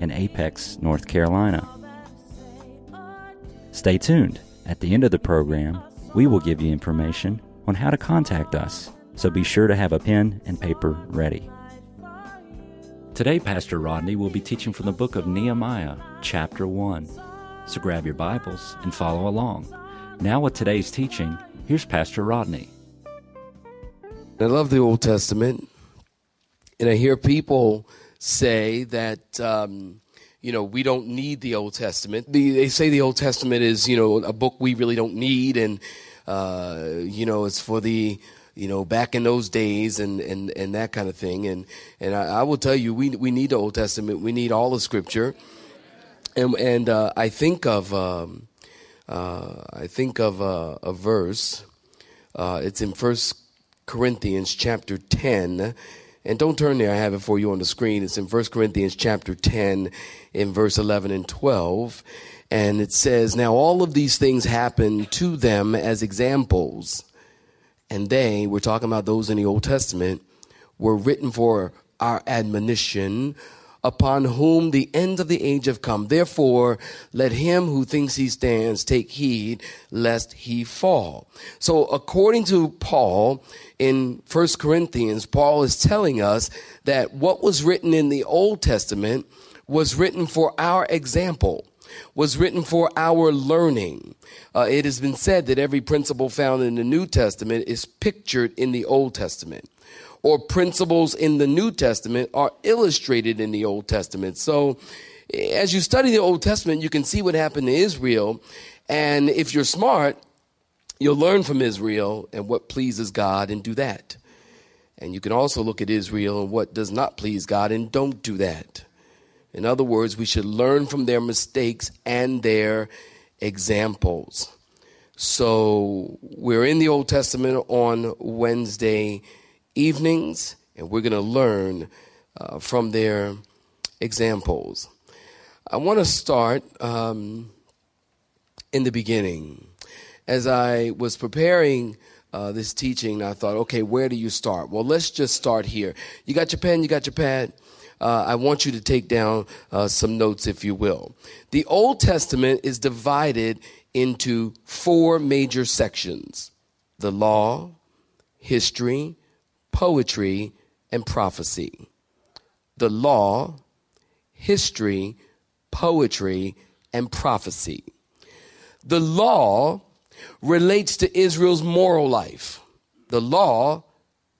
in Apex, North Carolina. Stay tuned. At the end of the program, we will give you information on how to contact us, so be sure to have a pen and paper ready. Today, Pastor Rodney will be teaching from the book of Nehemiah, chapter 1. So grab your Bibles and follow along. Now, with today's teaching, here's Pastor Rodney. I love the Old Testament, and I hear people say that um, you know we don't need the Old Testament. The, they say the Old Testament is you know a book we really don't need, and uh, you know it's for the you know back in those days and and, and that kind of thing. And and I, I will tell you, we we need the Old Testament. We need all the Scripture. And and uh, I think of um, uh, I think of a verse. Uh, it's in First Corinthians chapter ten and don't turn there, I have it for you on the screen. It's in 1 Corinthians chapter 10 in verse 11 and 12. And it says, Now all of these things happened to them as examples. And they, we're talking about those in the Old Testament, were written for our admonition upon whom the end of the age have come. Therefore, let him who thinks he stands take heed lest he fall. So according to Paul in First Corinthians, Paul is telling us that what was written in the Old Testament was written for our example was written for our learning. Uh, it has been said that every principle found in the New Testament is pictured in the Old Testament or principles in the New Testament are illustrated in the Old Testament. So, eh, as you study the Old Testament, you can see what happened to Israel. And if you're smart, you'll learn from Israel and what pleases God and do that. And you can also look at Israel and what does not please God and don't do that. In other words, we should learn from their mistakes and their examples. So we're in the Old Testament on Wednesday evenings, and we're going to learn uh, from their examples. I want to start um, in the beginning. As I was preparing uh, this teaching, I thought, okay, where do you start? Well, let's just start here. You got your pen, you got your pad. Uh, I want you to take down uh, some notes, if you will. The Old Testament is divided into four major sections the law, history, poetry, and prophecy. The law, history, poetry, and prophecy. The law relates to Israel's moral life. The law,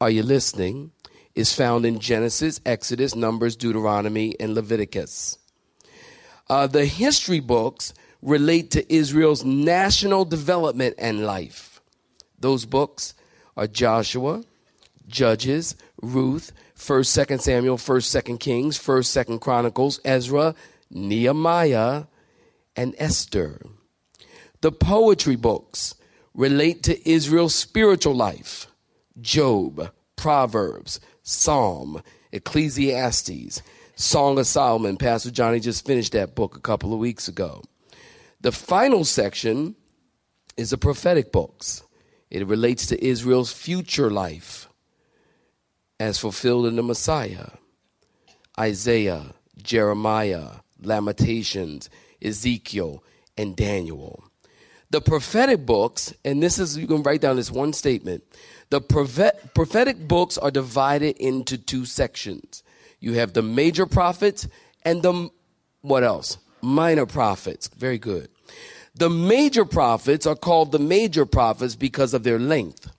are you listening, is found in Genesis, Exodus, Numbers, Deuteronomy, and Leviticus. Uh, the history books relate to Israel's national development and life. Those books are Joshua, Judges, Ruth, 1st, 2nd Samuel, 1st, 2nd Kings, 1st, 2nd Chronicles, Ezra, Nehemiah, and Esther. The poetry books relate to Israel's spiritual life. Job, Proverbs, Psalm, Ecclesiastes, Song of Solomon. Pastor Johnny just finished that book a couple of weeks ago. The final section is the prophetic books. It relates to Israel's future life as fulfilled in the Messiah. Isaiah, Jeremiah, Lamentations, Ezekiel, and Daniel. The prophetic books, and this is, you can write down this one statement. The prophetic books are divided into two sections. You have the major prophets and the, what else? Minor prophets. Very good. The major prophets are called the major prophets because of their length.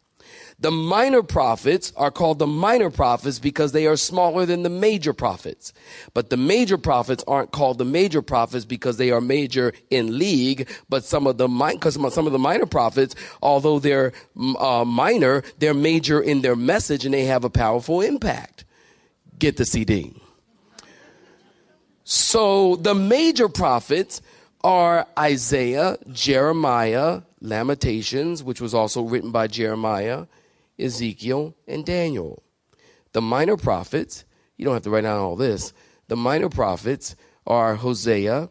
The minor prophets are called the minor prophets because they are smaller than the major prophets. But the major prophets aren't called the major prophets because they are major in league. But some of the because some of the minor prophets, although they're uh, minor, they're major in their message and they have a powerful impact. Get the CD. So the major prophets are Isaiah, Jeremiah, Lamentations, which was also written by Jeremiah, Ezekiel, and Daniel. The minor prophets, you don't have to write down all this, the minor prophets are Hosea,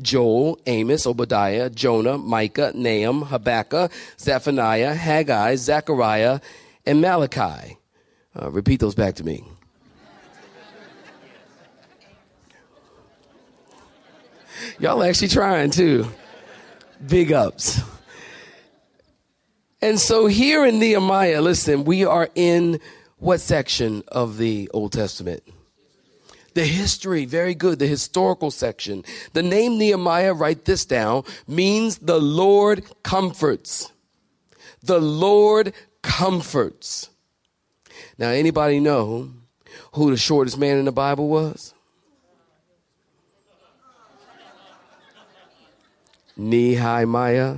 Joel, Amos, Obadiah, Jonah, Micah, Nahum, Habakkuk, Zephaniah, Haggai, Zechariah, and Malachi. Uh, repeat those back to me. Y'all actually trying too. Big ups. And so here in Nehemiah, listen, we are in what section of the Old Testament? The history, very good. The historical section. The name Nehemiah, write this down, means the Lord comforts. The Lord comforts. Now, anybody know who the shortest man in the Bible was? Nehemiah.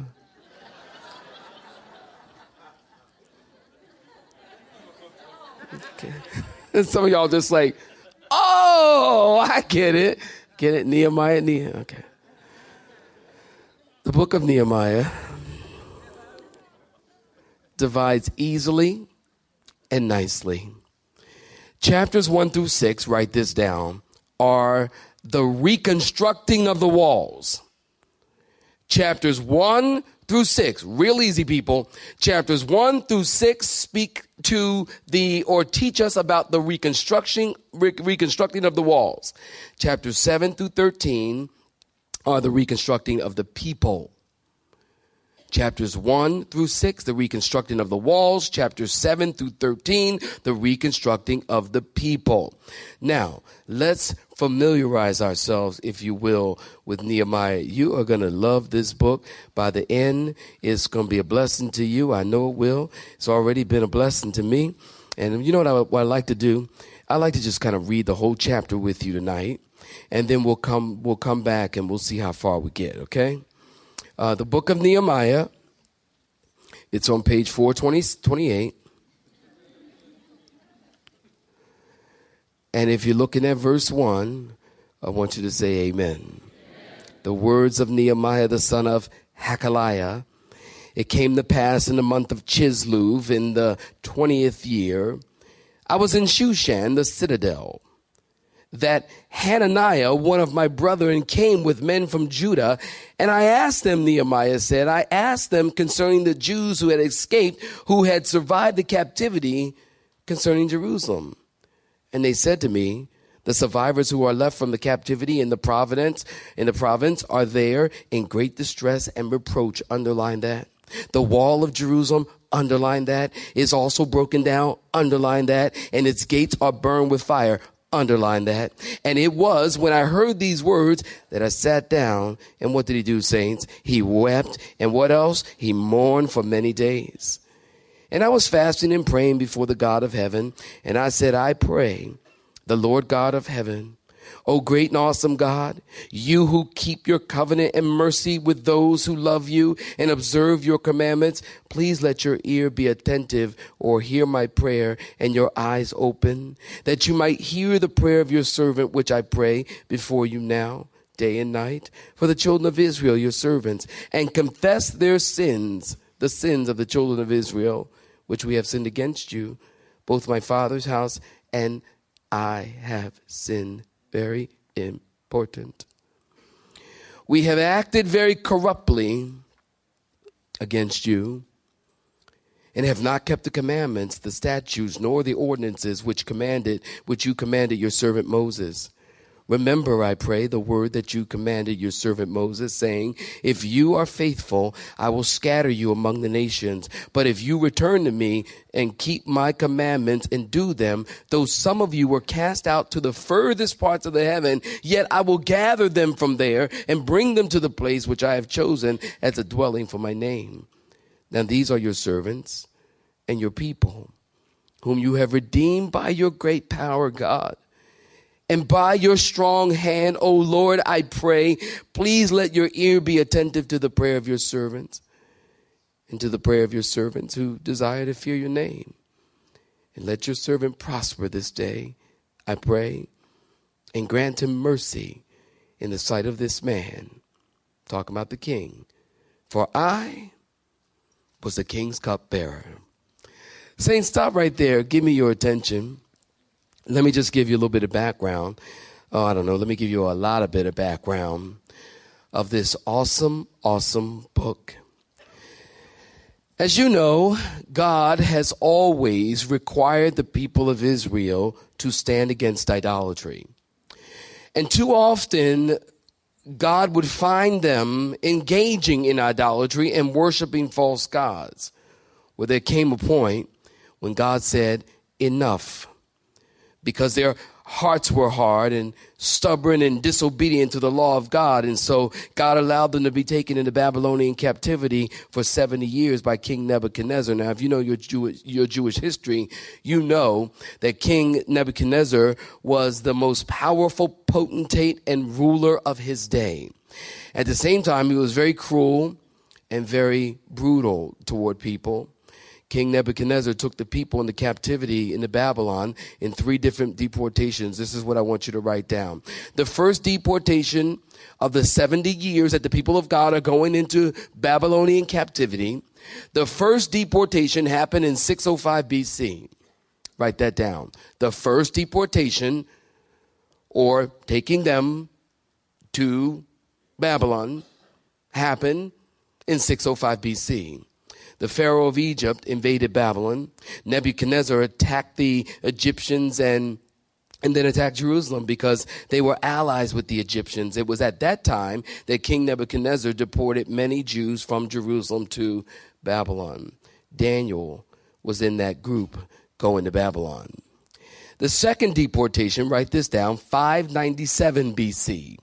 And some of y'all just like, oh, I get it. Get it? Nehemiah, Nehemiah. Okay. The book of Nehemiah divides easily and nicely. Chapters 1 through 6, write this down, are the reconstructing of the walls chapters 1 through 6. Real easy, people. Chapters 1 through 6 speak to the, or teach us about the reconstruction, re- reconstructing of the walls. Chapters 7 through 13 are the reconstructing of the people. Chapters 1 through 6, the reconstructing of the walls. Chapters 7 through 13, the reconstructing of the people. Now, let's familiarize ourselves, if you will, with Nehemiah. You are going to love this book. By the end, it's going to be a blessing to you. I know it will. It's already been a blessing to me. And you know what I, what I like to do? I like to just kind of read the whole chapter with you tonight. And then we'll come, we'll come back and we'll see how far we get, okay? Uh, the book of Nehemiah. It's on page 428. And if you're looking at verse 1, I want you to say amen. amen. The words of Nehemiah, the son of Hachaliah. It came to pass in the month of Chislev in the 20th year. I was in Shushan, the citadel that Hananiah, one of my brethren, came with men from Judah. And I asked them, Nehemiah said, I asked them concerning the Jews who had escaped, who had survived the captivity concerning Jerusalem. And they said to me, the survivors who are left from the captivity in the province, in the province are there in great distress and reproach. Underline that. The wall of Jerusalem, underline that, is also broken down, underline that, and its gates are burned with fire, Underline that. And it was when I heard these words that I sat down. And what did he do, saints? He wept. And what else? He mourned for many days. And I was fasting and praying before the God of heaven. And I said, I pray, the Lord God of heaven, O great and awesome God, you who keep your covenant and mercy with those who love you and observe your commandments, please let your ear be attentive or hear my prayer and your eyes open, that you might hear the prayer of your servant, which I pray before you now, day and night, for the children of Israel, your servants, and confess their sins, the sins of the children of Israel, which we have sinned against you, both my father's house and I have sinned very important. We have acted very corruptly against you and have not kept the commandments, the statutes, nor the ordinances which commanded, which you commanded your servant Moses. Remember, I pray, the word that you commanded your servant Moses, saying, If you are faithful, I will scatter you among the nations. But if you return to me and keep my commandments and do them, though some of you were cast out to the furthest parts of the heaven, yet I will gather them from there and bring them to the place which I have chosen as a dwelling for my name. Now these are your servants and your people, whom you have redeemed by your great power, God. And by your strong hand, O Lord, I pray, please let your ear be attentive to the prayer of your servants and to the prayer of your servants who desire to fear your name. And let your servant prosper this day, I pray, and grant him mercy in the sight of this man, talking about the king, for I was the king's cupbearer. Saints, stop right there. Give me your attention. Let me just give you a little bit of background. Oh, I don't know. Let me give you a lot of bit of background of this awesome, awesome book. As you know, God has always required the people of Israel to stand against idolatry. And too often, God would find them engaging in idolatry and worshiping false gods. Where there came a point when God said, Enough. Because their hearts were hard and stubborn and disobedient to the law of God. And so God allowed them to be taken into Babylonian captivity for 70 years by King Nebuchadnezzar. Now, if you know your Jewish, your Jewish history, you know that King Nebuchadnezzar was the most powerful potentate and ruler of his day. At the same time, he was very cruel and very brutal toward people. King Nebuchadnezzar took the people into captivity into Babylon in three different deportations. This is what I want you to write down. The first deportation of the 70 years that the people of God are going into Babylonian captivity, the first deportation happened in 605 BC. Write that down. The first deportation or taking them to Babylon happened in 605 BC. The Pharaoh of Egypt invaded Babylon. Nebuchadnezzar attacked the Egyptians and and then attacked Jerusalem because they were allies with the Egyptians. It was at that time that King Nebuchadnezzar deported many Jews from Jerusalem to Babylon. Daniel was in that group going to Babylon. The second deportation, write this down, 597 BC.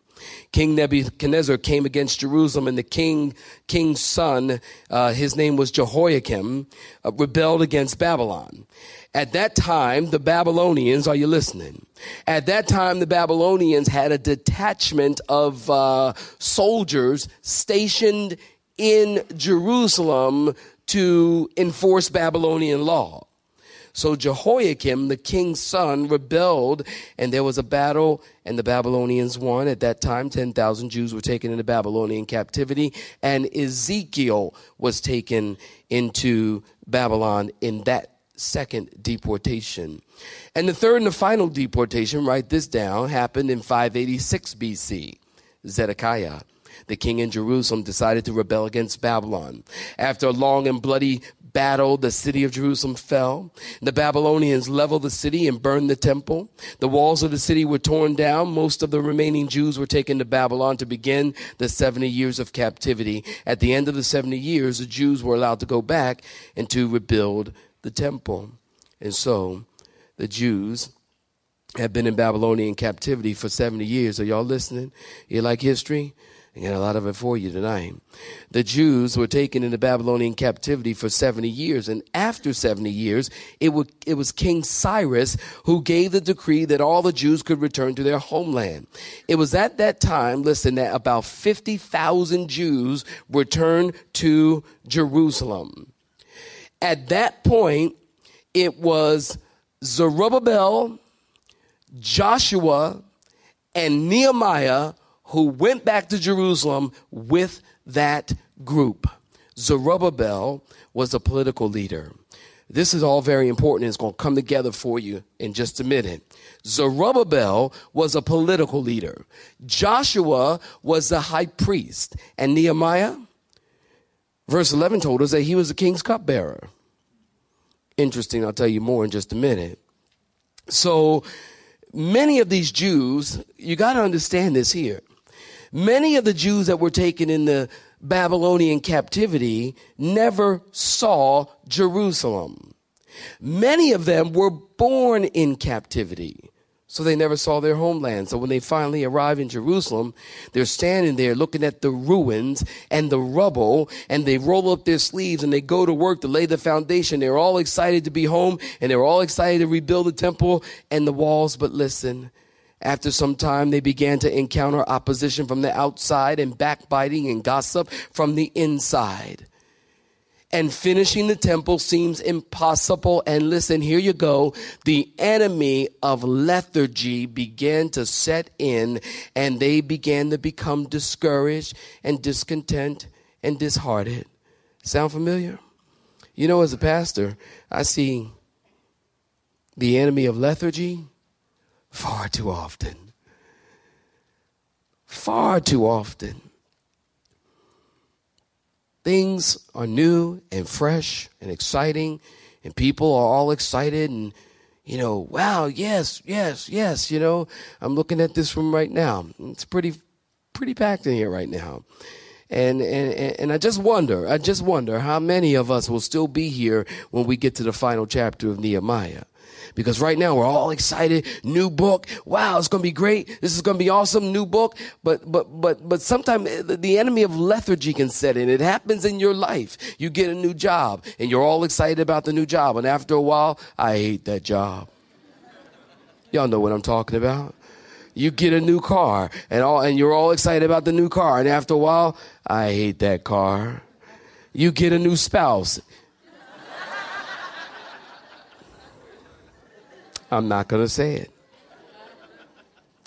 King Nebuchadnezzar came against Jerusalem, and the king, king's son, uh, his name was Jehoiakim, uh, rebelled against Babylon. At that time, the Babylonians, are you listening? At that time, the Babylonians had a detachment of uh, soldiers stationed in Jerusalem to enforce Babylonian law. So Jehoiakim, the king's son, rebelled, and there was a battle, and the Babylonians won. At that time, 10,000 Jews were taken into Babylonian captivity, and Ezekiel was taken into Babylon in that second deportation. And the third and the final deportation, write this down, happened in 586 BC. Zedekiah the king in Jerusalem decided to rebel against Babylon. After a long and bloody battle, the city of Jerusalem fell. The Babylonians leveled the city and burned the temple. The walls of the city were torn down. Most of the remaining Jews were taken to Babylon to begin the 70 years of captivity. At the end of the 70 years, the Jews were allowed to go back and to rebuild the temple. And so the Jews have been in Babylonian captivity for 70 years. Are y'all listening? You like history? I got a lot of it for you tonight. The Jews were taken into Babylonian captivity for 70 years. And after 70 years, it, would, it was King Cyrus who gave the decree that all the Jews could return to their homeland. It was at that time, listen, that about 50,000 Jews returned to Jerusalem. At that point, it was Zerubbabel, Joshua, and Nehemiah who went back to Jerusalem with that group. Zerubbabel was a political leader. This is all very important. It's going to come together for you in just a minute. Zerubbabel was a political leader. Joshua was the high priest. And Nehemiah, verse 11 told us that he was the king's cupbearer. Interesting. I'll tell you more in just a minute. So many of these Jews, you got to understand this here. Many of the Jews that were taken in the Babylonian captivity never saw Jerusalem. Many of them were born in captivity. So they never saw their homeland. So when they finally arrive in Jerusalem, they're standing there looking at the ruins and the rubble, and they roll up their sleeves and they go to work to lay the foundation. They're all excited to be home and they're all excited to rebuild the temple and the walls. But listen, after some time, they began to encounter opposition from the outside and backbiting and gossip from the inside. and finishing the temple seems impossible. And listen, here you go. The enemy of lethargy began to set in and they began to become discouraged and discontent and disheartened. Sound familiar? You know, as a pastor, I see the enemy of lethargy far too often. Far too often. Things are new and fresh and exciting, and people are all excited and, you know, wow, yes, yes, yes, you know, I'm looking at this room right now. It's pretty, pretty packed in here right now. And, and, and I just wonder, I just wonder how many of us will still be here when we get to the final chapter of Nehemiah because right now we're all excited. New book. Wow, it's going to be great. This is going to be awesome. New book. But, but, but, but sometimes the enemy of lethargy can set in. It happens in your life. You get a new job and you're all excited about the new job. And after a while, I hate that job. Y'all know what I'm talking about. You get a new car and all, and you're all excited about the new car. And after a while, I hate that car. You get a new spouse I'm not going to say it.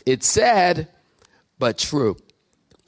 It's sad, but true.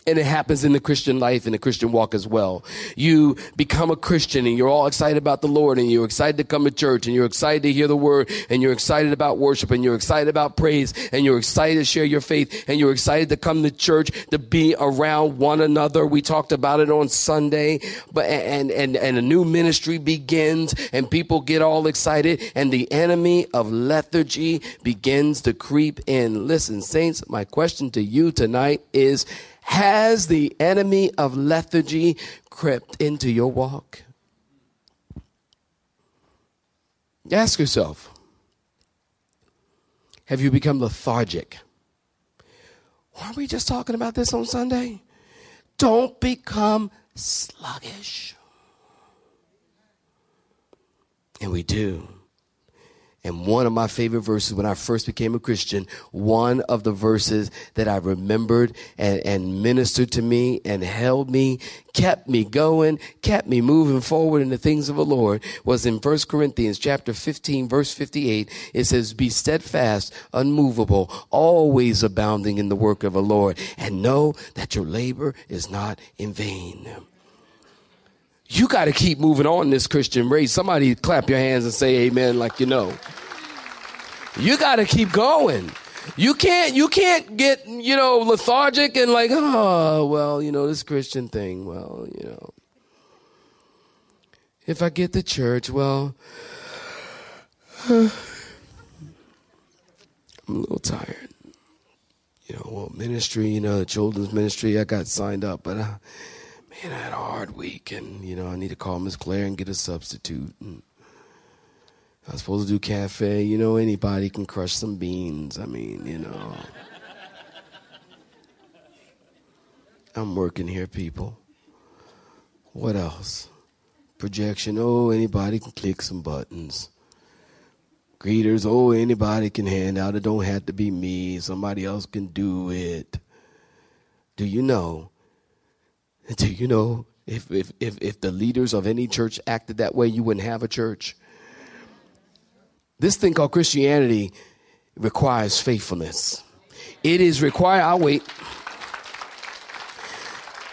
And it happens in the Christian life and the Christian walk as well. You become a Christian and you're all excited about the Lord and you're excited to come to church and you're excited to hear the word and you're excited about worship and you're excited about praise and you're excited to share your faith and you're excited to come to church to be around one another. We talked about it on Sunday, but and and and a new ministry begins and people get all excited and the enemy of lethargy begins to creep in. Listen, saints, my question to you tonight is has the enemy of lethargy crept into your walk? Ask yourself Have you become lethargic? Weren't we just talking about this on Sunday? Don't become sluggish. And we do. And one of my favorite verses when I first became a Christian, one of the verses that I remembered and, and ministered to me and held me, kept me going, kept me moving forward in the things of the Lord was in 1 Corinthians chapter 15 verse 58. It says, be steadfast, unmovable, always abounding in the work of the Lord and know that your labor is not in vain. You got to keep moving on this Christian race. Somebody clap your hands and say amen like you know. You got to keep going. You can't you can't get, you know, lethargic and like, oh, well, you know, this Christian thing, well, you know. If I get to church, well, I'm a little tired. You know, well, ministry, you know, the children's ministry, I got signed up, but uh, man, I had a hard week, and you know, I need to call Miss Claire and get a substitute. And I was supposed to do cafe. You know, anybody can crush some beans. I mean, you know. I'm working here, people. What else? Projection. Oh, anybody can click some buttons. Greeters. Oh, anybody can hand out. It don't have to be me. Somebody else can do it. Do you know do you know if, if, if, if the leaders of any church acted that way, you wouldn't have a church? This thing called Christianity requires faithfulness. It is required, I'll wait.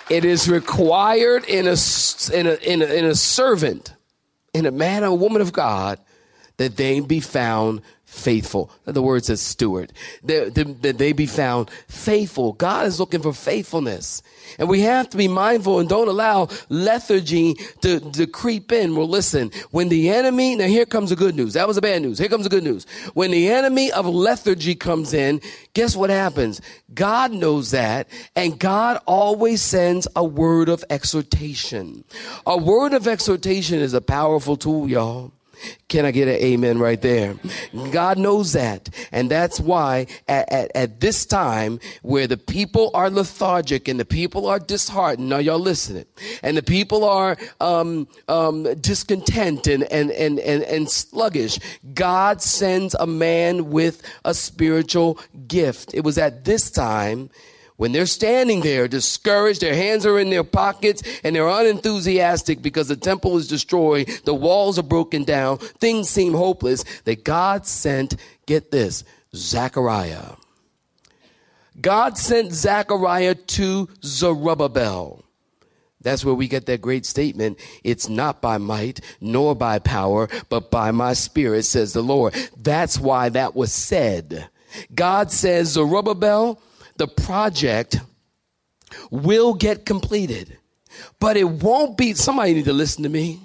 It is required in a, in a, in a, in a servant, in a man or woman of God, that they be found faithful. The word says steward. That they, be found faithful. God is looking for faithfulness. And we have to be mindful and don't allow lethargy to, to creep in. Well, listen, when the enemy, now here comes the good news. That was the bad news. Here comes the good news. When the enemy of lethargy comes in, guess what happens? God knows that and God always sends a word of exhortation. A word of exhortation is a powerful tool, y'all. Can I get an amen right there? God knows that. And that's why at, at, at, this time where the people are lethargic and the people are disheartened, now y'all listening, and the people are um, um, discontent and, and, and, and, and sluggish, God sends a man with a spiritual gift. It was at this time When they're standing there discouraged, their hands are in their pockets, and they're unenthusiastic because the temple is destroyed, the walls are broken down, things seem hopeless, that God sent, get this, Zechariah. God sent Zechariah to Zerubbabel. That's where we get that great statement. It's not by might nor by power, but by my spirit, says the Lord. That's why that was said. God says, Zerubbabel, the project will get completed, but it won't be, somebody need to listen to me.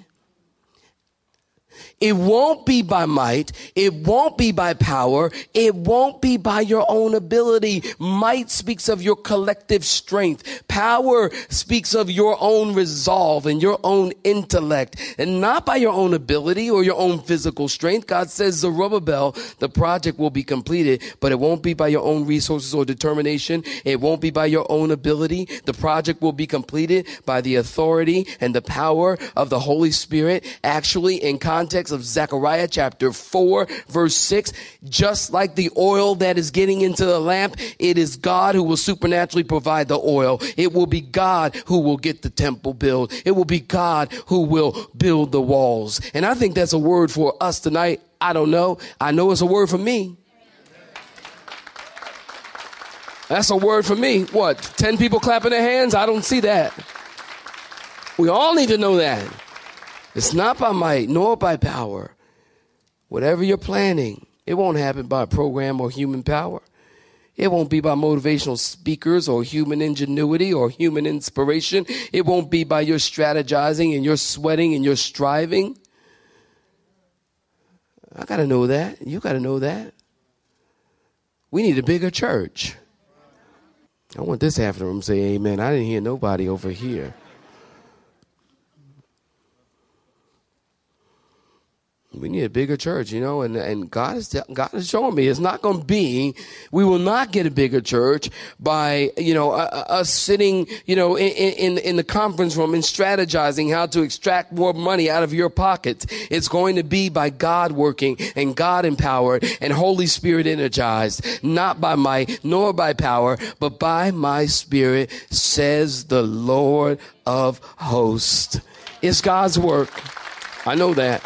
It won't be by might. It won't be by power. It won't be by your own ability. Might speaks of your collective strength. Power speaks of your own resolve and your own intellect and not by your own ability or your own physical strength. God says, Zerubbabel, the project will be completed, but it won't be by your own resources or determination. It won't be by your own ability. The project will be completed by the authority and the power of the Holy Spirit. Actually, in context, of Zechariah chapter 4, verse 6. Just like the oil that is getting into the lamp, it is God who will supernaturally provide the oil. It will be God who will get the temple built. It will be God who will build the walls. And I think that's a word for us tonight. I don't know. I know it's a word for me. That's a word for me. What? 10 people clapping their hands? I don't see that. We all need to know that. It's not by might nor by power. Whatever you're planning, it won't happen by program or human power. It won't be by motivational speakers or human ingenuity or human inspiration. It won't be by your strategizing and your sweating and your striving. I got to know that. You got to know that. We need a bigger church. I want this half of the room to say amen. I didn't hear nobody over here. We need a bigger church, you know, and, and God is, God is showing me it's not going to be, we will not get a bigger church by, you know, uh, us sitting, you know, in, in, in the conference room and strategizing how to extract more money out of your pockets. It's going to be by God working and God empowered and Holy Spirit energized, not by might nor by power, but by my spirit, says the Lord of hosts. It's God's work. I know that.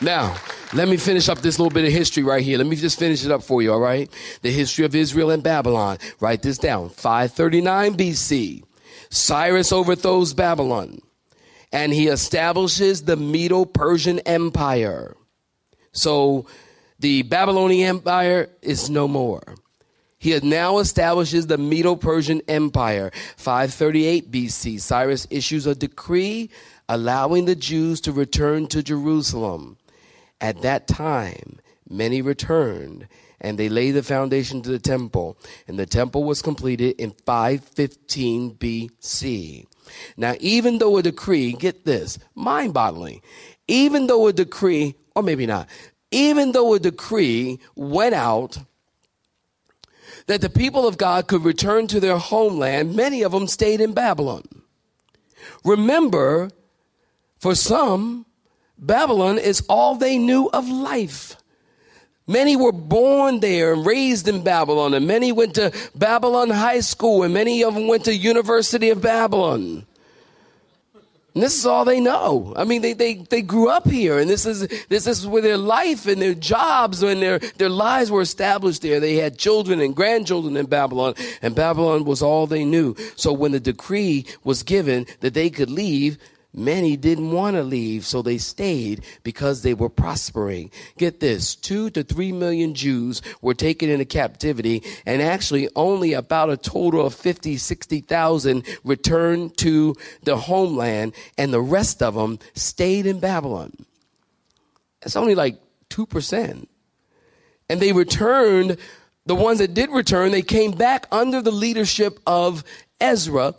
Now, let me finish up this little bit of history right here. Let me just finish it up for you, all right? The history of Israel and Babylon. Write this down. 539 BC. Cyrus overthrows Babylon and he establishes the Medo Persian Empire. So the Babylonian Empire is no more. He now establishes the Medo Persian Empire. 538 BC, Cyrus issues a decree allowing the Jews to return to Jerusalem. At that time, many returned and they laid the foundation to the temple, and the temple was completed in 515 BC. Now, even though a decree, get this, mind boggling, even though a decree, or maybe not, even though a decree went out that the people of God could return to their homeland, many of them stayed in Babylon. Remember, for some, Babylon is all they knew of life. Many were born there and raised in Babylon, and many went to Babylon High School, and many of them went to University of Babylon. And this is all they know. I mean, they, they, they grew up here, and this is, this is where their life and their jobs and their, their lives were established there. They had children and grandchildren in Babylon, and Babylon was all they knew. So when the decree was given that they could leave, Many didn't want to leave, so they stayed because they were prospering. Get this, two to three million Jews were taken into captivity, and actually only about a total of 50, 60,000 returned to the homeland, and the rest of them stayed in Babylon. That's only like 2%. And they returned, the ones that did return, they came back under the leadership of Ezra,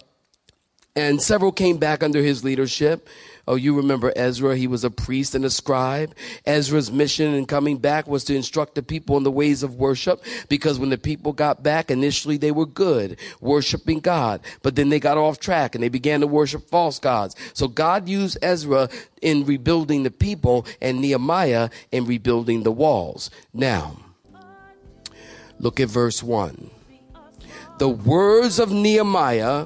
and several came back under his leadership. Oh, you remember Ezra. He was a priest and a scribe. Ezra's mission in coming back was to instruct the people in the ways of worship because when the people got back, initially they were good, worshiping God. But then they got off track and they began to worship false gods. So God used Ezra in rebuilding the people and Nehemiah in rebuilding the walls. Now, look at verse 1. the words of Nehemiah,